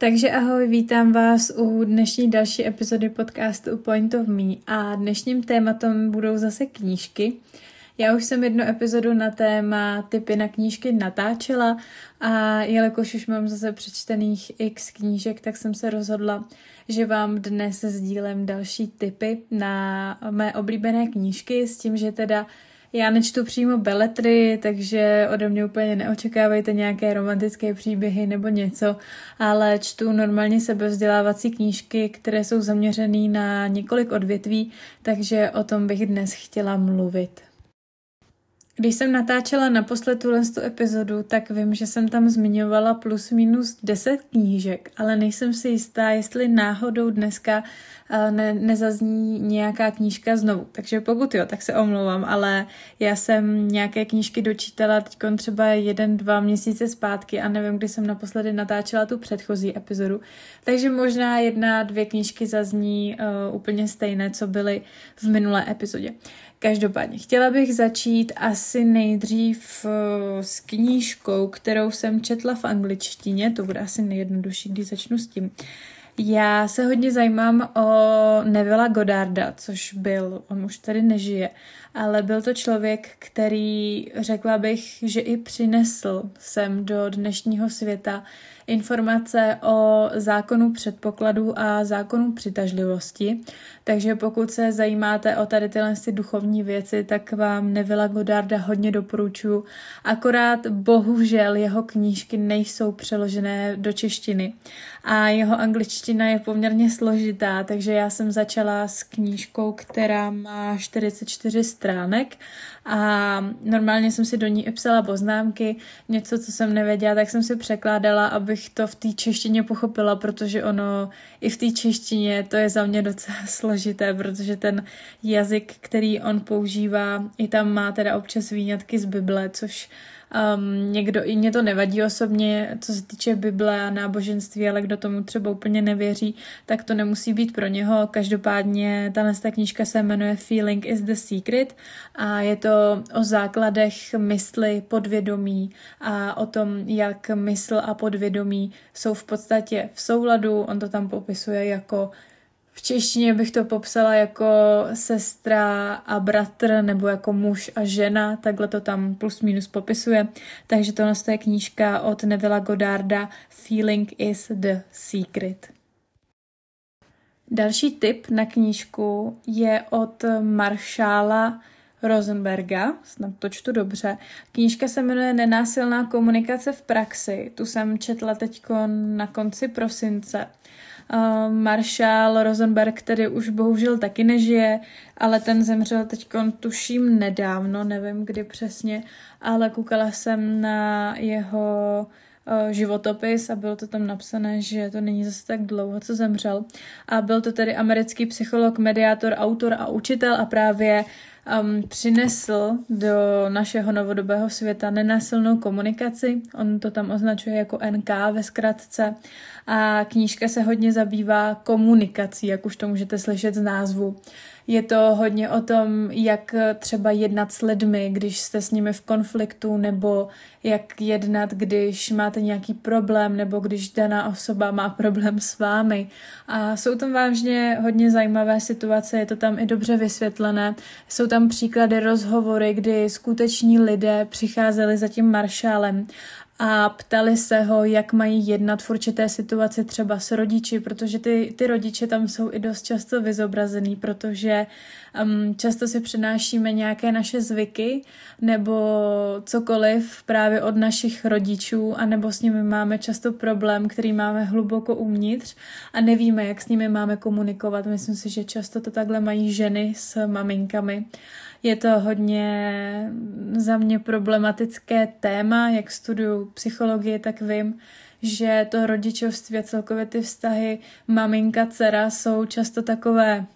Takže ahoj, vítám vás u dnešní další epizody podcastu Point of Me a dnešním tématem budou zase knížky. Já už jsem jednu epizodu na téma typy na knížky natáčela a jelikož už mám zase přečtených x knížek, tak jsem se rozhodla, že vám dnes sdílem další typy na mé oblíbené knížky s tím, že teda já nečtu přímo beletry, takže ode mě úplně neočekávejte nějaké romantické příběhy nebo něco, ale čtu normálně sebevzdělávací knížky, které jsou zaměřené na několik odvětví, takže o tom bych dnes chtěla mluvit. Když jsem natáčela naposled tuhle tu epizodu, tak vím, že jsem tam zmiňovala plus minus 10 knížek, ale nejsem si jistá, jestli náhodou dneska eh, ne, nezazní nějaká knížka znovu. Takže pokud jo, tak se omlouvám, ale já jsem nějaké knížky dočítala teď třeba jeden, dva měsíce zpátky a nevím, kdy jsem naposledy natáčela tu předchozí epizodu. Takže možná jedna, dvě knížky zazní uh, úplně stejné, co byly v minulé epizodě. Každopádně, chtěla bych začít asi nejdřív eh, s knížkou, kterou jsem četla v angličtině, to bude asi nejjednodušší, když začnu s tím. Já se hodně zajímám o Nevilla Godarda, což byl, on už tady nežije, ale byl to člověk, který řekla bych, že i přinesl sem do dnešního světa informace o zákonu předpokladů a zákonu přitažlivosti. Takže pokud se zajímáte o tady tyhle duchovní věci, tak vám Nevila Godarda hodně doporučuji. Akorát bohužel jeho knížky nejsou přeložené do češtiny a jeho angličtina je poměrně složitá, takže já jsem začala s knížkou, která má 44 stránek a normálně jsem si do ní psala poznámky, něco, co jsem nevěděla, tak jsem si překládala, abych to v té češtině pochopila, protože ono i v té češtině to je za mě docela složité, protože ten jazyk, který on používá, i tam má teda občas výňatky z Bible, což Um, někdo, i mě to nevadí osobně, co se týče Bible a náboženství, ale kdo tomu třeba úplně nevěří, tak to nemusí být pro něho. Každopádně tahle knížka se jmenuje Feeling is the Secret a je to o základech mysli, podvědomí a o tom, jak mysl a podvědomí jsou v podstatě v souladu. On to tam popisuje jako v češtině bych to popsala jako sestra a bratr nebo jako muž a žena, takhle to tam plus minus popisuje. Takže tohle je knížka od Nevilla Godarda Feeling is the Secret. Další tip na knížku je od Maršála Rosenberga, snad to čtu dobře. Knížka se jmenuje Nenásilná komunikace v praxi. Tu jsem četla teď na konci prosince. Uh, Marshall Rosenberg, který už bohužel taky nežije, ale ten zemřel teď tuším nedávno, nevím kdy přesně, ale koukala jsem na jeho uh, životopis a bylo to tam napsané, že to není zase tak dlouho, co zemřel. A byl to tedy americký psycholog, mediátor, autor a učitel a právě um, přinesl do našeho novodobého světa nenásilnou komunikaci. On to tam označuje jako NK ve zkratce. A knížka se hodně zabývá komunikací, jak už to můžete slyšet z názvu. Je to hodně o tom, jak třeba jednat s lidmi, když jste s nimi v konfliktu, nebo jak jednat, když máte nějaký problém, nebo když daná osoba má problém s vámi. A jsou tam vážně hodně zajímavé situace, je to tam i dobře vysvětlené. Jsou tam příklady rozhovory, kdy skuteční lidé přicházeli za tím maršálem a ptali se ho, jak mají jednat v určité situaci třeba s rodiči, protože ty, ty rodiče tam jsou i dost často vyzobrazený, protože um, často si přinášíme nějaké naše zvyky nebo cokoliv právě od našich rodičů a nebo s nimi máme často problém, který máme hluboko uvnitř a nevíme, jak s nimi máme komunikovat. Myslím si, že často to takhle mají ženy s maminkami. Je to hodně za mě problematické téma, jak studuju psychologii, tak vím, že to rodičovství a celkově ty vztahy maminka, dcera jsou často takové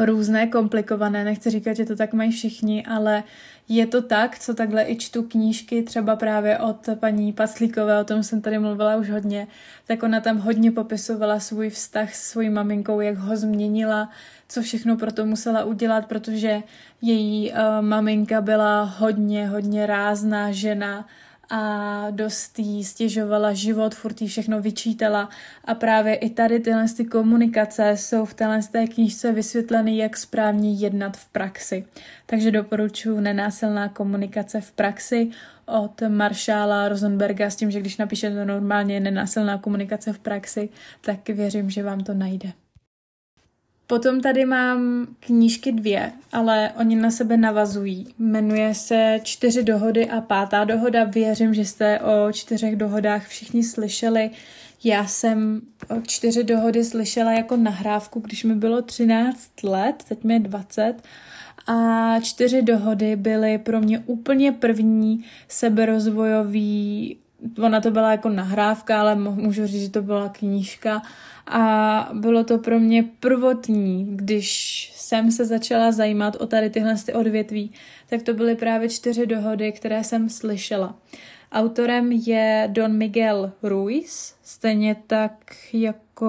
různé, komplikované, nechci říkat, že to tak mají všichni, ale je to tak, co takhle i čtu knížky, třeba právě od paní Paclíkové, o tom jsem tady mluvila už hodně, tak ona tam hodně popisovala svůj vztah s svojí maminkou, jak ho změnila, co všechno pro to musela udělat, protože její uh, maminka byla hodně, hodně rázná žena, a dost jí stěžovala život, furt jí všechno vyčítala a právě i tady tyhle ty komunikace jsou v téhle té knížce vysvětleny, jak správně jednat v praxi. Takže doporučuji nenásilná komunikace v praxi od Maršála Rosenberga s tím, že když napíšete normálně nenásilná komunikace v praxi, tak věřím, že vám to najde. Potom tady mám knížky dvě, ale oni na sebe navazují. Jmenuje se Čtyři dohody a pátá dohoda. Věřím, že jste o čtyřech dohodách všichni slyšeli. Já jsem o čtyři dohody slyšela jako nahrávku, když mi bylo 13 let, teď mi je 20. A čtyři dohody byly pro mě úplně první seberozvojový ona to byla jako nahrávka, ale můžu říct, že to byla knížka a bylo to pro mě prvotní, když jsem se začala zajímat o tady tyhle ty odvětví, tak to byly právě čtyři dohody, které jsem slyšela. Autorem je Don Miguel Ruiz, stejně tak jako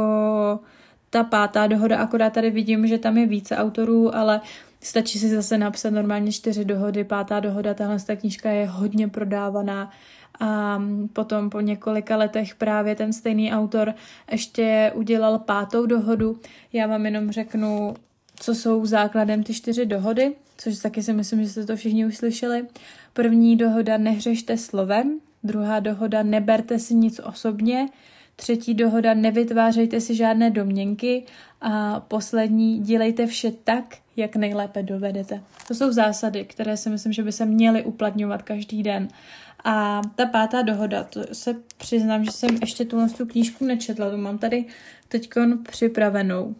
ta pátá dohoda, akorát tady vidím, že tam je více autorů, ale stačí si zase napsat normálně čtyři dohody, pátá dohoda, tahle ta knížka je hodně prodávaná, a potom po několika letech právě ten stejný autor ještě udělal pátou dohodu. Já vám jenom řeknu, co jsou základem ty čtyři dohody, což taky si myslím, že jste to všichni už slyšeli. První dohoda nehřešte slovem, druhá dohoda neberte si nic osobně, třetí dohoda nevytvářejte si žádné domněnky a poslední dělejte vše tak, jak nejlépe dovedete. To jsou zásady, které si myslím, že by se měly uplatňovat každý den. A ta pátá dohoda, to se přiznám, že jsem ještě tu tu knížku nečetla, tu mám tady teď připravenou.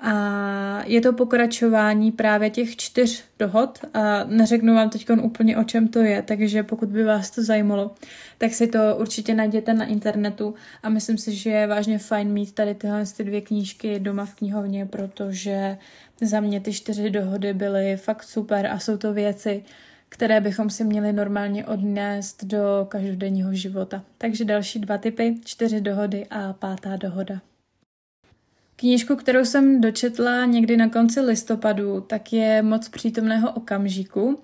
A je to pokračování právě těch čtyř dohod a neřeknu vám teď úplně o čem to je, takže pokud by vás to zajímalo, tak si to určitě najděte na internetu a myslím si, že je vážně fajn mít tady tyhle ty dvě knížky doma v knihovně, protože za mě ty čtyři dohody byly fakt super a jsou to věci, které bychom si měli normálně odnést do každodenního života. Takže další dva typy, čtyři dohody a pátá dohoda. Knížku, kterou jsem dočetla někdy na konci listopadu, tak je Moc přítomného okamžiku.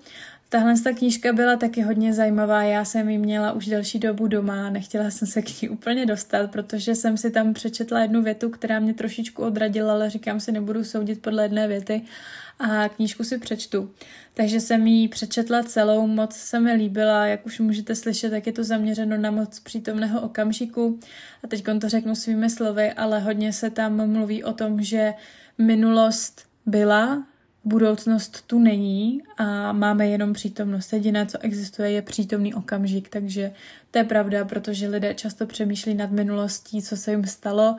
Tahle ta knížka byla taky hodně zajímavá, já jsem ji měla už delší dobu doma, nechtěla jsem se k ní úplně dostat, protože jsem si tam přečetla jednu větu, která mě trošičku odradila, ale říkám si, nebudu soudit podle jedné věty a knížku si přečtu. Takže jsem ji přečetla celou, moc se mi líbila, jak už můžete slyšet, tak je to zaměřeno na moc přítomného okamžiku. A teď to řeknu svými slovy, ale hodně se tam mluví o tom, že minulost byla, budoucnost tu není a máme jenom přítomnost. Jediné, co existuje, je přítomný okamžik, takže to je pravda, protože lidé často přemýšlí nad minulostí, co se jim stalo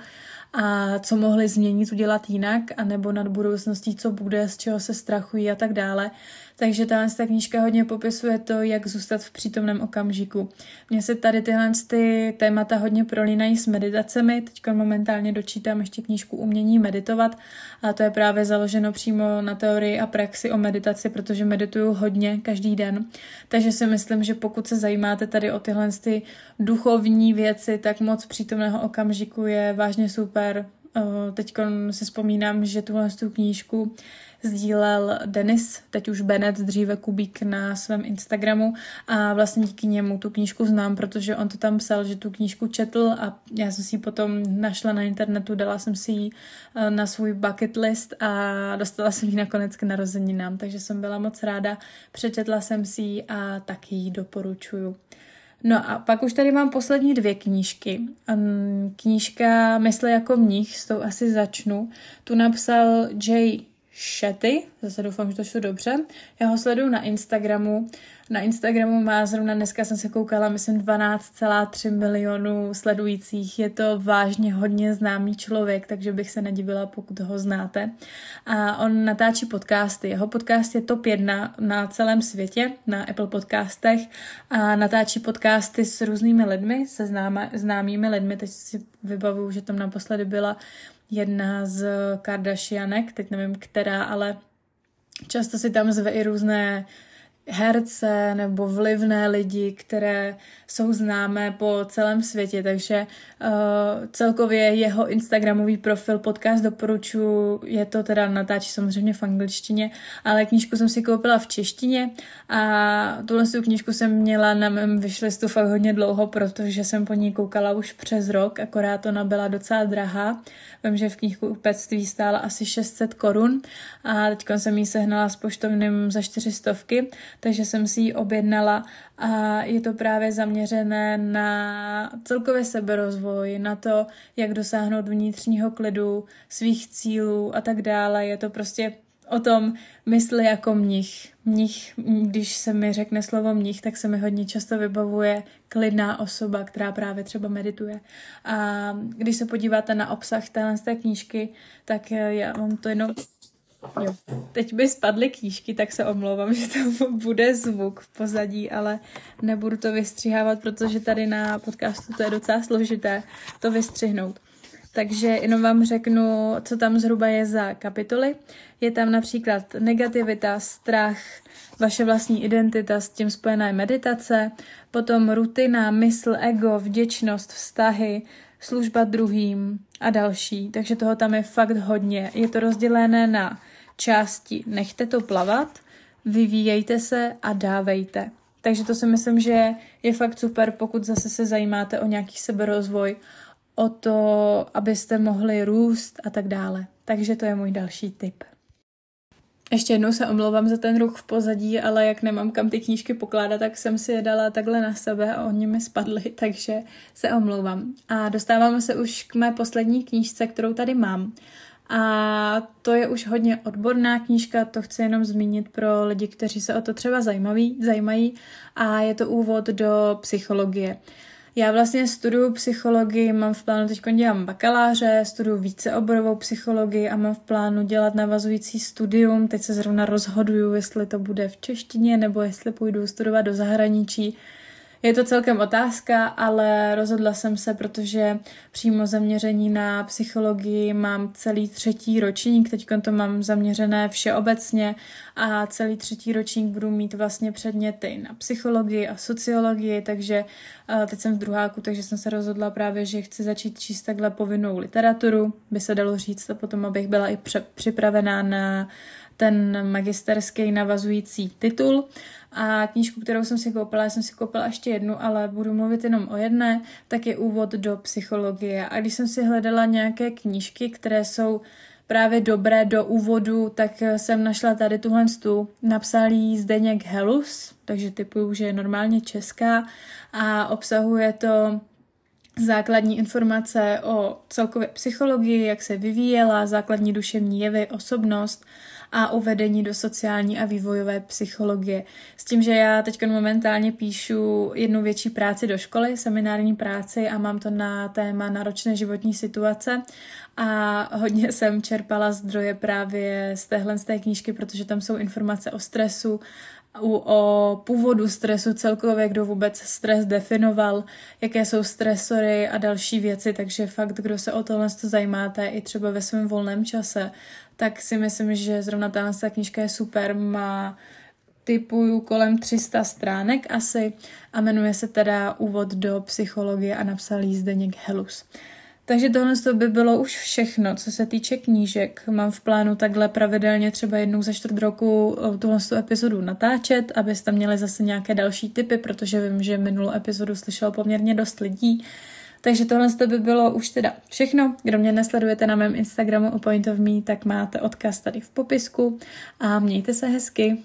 a co mohli změnit, udělat jinak, anebo nad budoucností, co bude, z čeho se strachují a tak dále. Takže tahle ta knížka hodně popisuje to, jak zůstat v přítomném okamžiku. Mně se tady tyhle ty témata hodně prolínají s meditacemi. Teď momentálně dočítám ještě knížku Umění meditovat a to je právě založeno přímo na teorii a praxi o meditaci, protože medituju hodně každý den. Takže si myslím, že pokud se zajímáte tady o tyhle ty duchovní věci, tak moc přítomného okamžiku je vážně super. Teď si vzpomínám, že tuhle tu knížku sdílel Denis, teď už Bennett, dříve Kubík na svém Instagramu a vlastně díky němu tu knížku znám, protože on to tam psal, že tu knížku četl a já jsem si ji potom našla na internetu, dala jsem si ji eh, na svůj bucket list a dostala jsem ji nakonec k narozeninám, takže jsem byla moc ráda, přečetla jsem si ji a taky ji doporučuju. No a pak už tady mám poslední dvě knížky. Knížka Mysle jako mních, s tou asi začnu. Tu napsal Jay Shetty, zase doufám, že to šlo dobře. Já ho sleduju na Instagramu. Na Instagramu má zrovna dneska jsem se koukala, myslím 12,3 milionů sledujících. Je to vážně hodně známý člověk, takže bych se nedivila, pokud ho znáte. A on natáčí podcasty. Jeho podcast je top 1 na celém světě, na Apple podcastech a natáčí podcasty s různými lidmi, se známa, známými lidmi. Teď si vybavuju, že tam naposledy byla jedna z Kardashianek, teď nevím která, ale často si tam zve i různé herce nebo vlivné lidi, které jsou známé po celém světě, takže uh, celkově jeho Instagramový profil podcast doporučuji, je to teda natáčí samozřejmě v angličtině, ale knížku jsem si koupila v češtině a tuhle tu knížku jsem měla na mém vyšlistu fakt hodně dlouho, protože jsem po ní koukala už přes rok, akorát ona byla docela drahá. Vím, že v knihkupectví stála asi 600 korun a teď jsem ji sehnala s poštovným za 400, takže jsem si ji objednala a je to právě zaměřené na celkově seberozvoj, na to, jak dosáhnout vnitřního klidu, svých cílů a tak dále. Je to prostě o tom mysli jako mnich. Mnich, když se mi řekne slovo mnich, tak se mi hodně často vybavuje klidná osoba, která právě třeba medituje. A když se podíváte na obsah téhle té knížky, tak já vám to jenom Jo. Teď by spadly knížky, tak se omlouvám, že to bude zvuk v pozadí, ale nebudu to vystřihávat, protože tady na podcastu to je docela složité to vystřihnout. Takže jenom vám řeknu, co tam zhruba je za kapitoly. Je tam například negativita, strach, vaše vlastní identita, s tím spojená meditace, potom rutina, mysl, ego, vděčnost, vztahy, služba druhým a další. Takže toho tam je fakt hodně. Je to rozdělené na části nechte to plavat, vyvíjejte se a dávejte. Takže to si myslím, že je fakt super, pokud zase se zajímáte o nějaký seberozvoj, o to, abyste mohli růst a tak dále. Takže to je můj další tip. Ještě jednou se omlouvám za ten ruch v pozadí, ale jak nemám kam ty knížky pokládat, tak jsem si je dala takhle na sebe a oni mi spadly, takže se omlouvám. A dostáváme se už k mé poslední knížce, kterou tady mám. A to je už hodně odborná knížka, to chci jenom zmínit pro lidi, kteří se o to třeba zajímaví, zajímají a je to úvod do psychologie. Já vlastně studuju psychologii, mám v plánu, teď dělám bakaláře, studuju víceoborovou psychologii a mám v plánu dělat navazující studium. Teď se zrovna rozhoduju, jestli to bude v češtině nebo jestli půjdu studovat do zahraničí. Je to celkem otázka, ale rozhodla jsem se, protože přímo zaměření na psychologii mám celý třetí ročník, teď to mám zaměřené všeobecně a celý třetí ročník budu mít vlastně předměty na psychologii a sociologii, takže teď jsem v druháku, takže jsem se rozhodla právě, že chci začít číst takhle povinnou literaturu, by se dalo říct, a potom abych byla i připravená na ten magisterský navazující titul. A knížku, kterou jsem si koupila, já jsem si koupila ještě jednu, ale budu mluvit jenom o jedné, tak je úvod do psychologie. A když jsem si hledala nějaké knížky, které jsou právě dobré do úvodu, tak jsem našla tady tuhle tu. Napsal jí Zdeněk Helus, takže typuju, že je normálně česká a obsahuje to základní informace o celkově psychologii, jak se vyvíjela, základní duševní jevy, osobnost a uvedení do sociální a vývojové psychologie. S tím, že já teď momentálně píšu jednu větší práci do školy, seminární práci a mám to na téma náročné životní situace a hodně jsem čerpala zdroje právě z téhle z té knížky, protože tam jsou informace o stresu, o původu stresu celkově, kdo vůbec stres definoval, jaké jsou stresory a další věci, takže fakt, kdo se o tohle zajímáte i třeba ve svém volném čase, tak si myslím, že zrovna tahle knížka je super, má typuju kolem 300 stránek asi a jmenuje se teda Úvod do psychologie a napsal jí Zdeněk Helus. Takže tohle by bylo už všechno, co se týče knížek. Mám v plánu takhle pravidelně třeba jednou za čtvrt roku eh, tuhle epizodu natáčet, abyste měli zase nějaké další typy, protože vím, že minulou epizodu slyšelo poměrně dost lidí. Takže tohle by bylo už teda všechno. Kdo mě nesledujete na mém Instagramu o Point of Me, tak máte odkaz tady v popisku a mějte se hezky.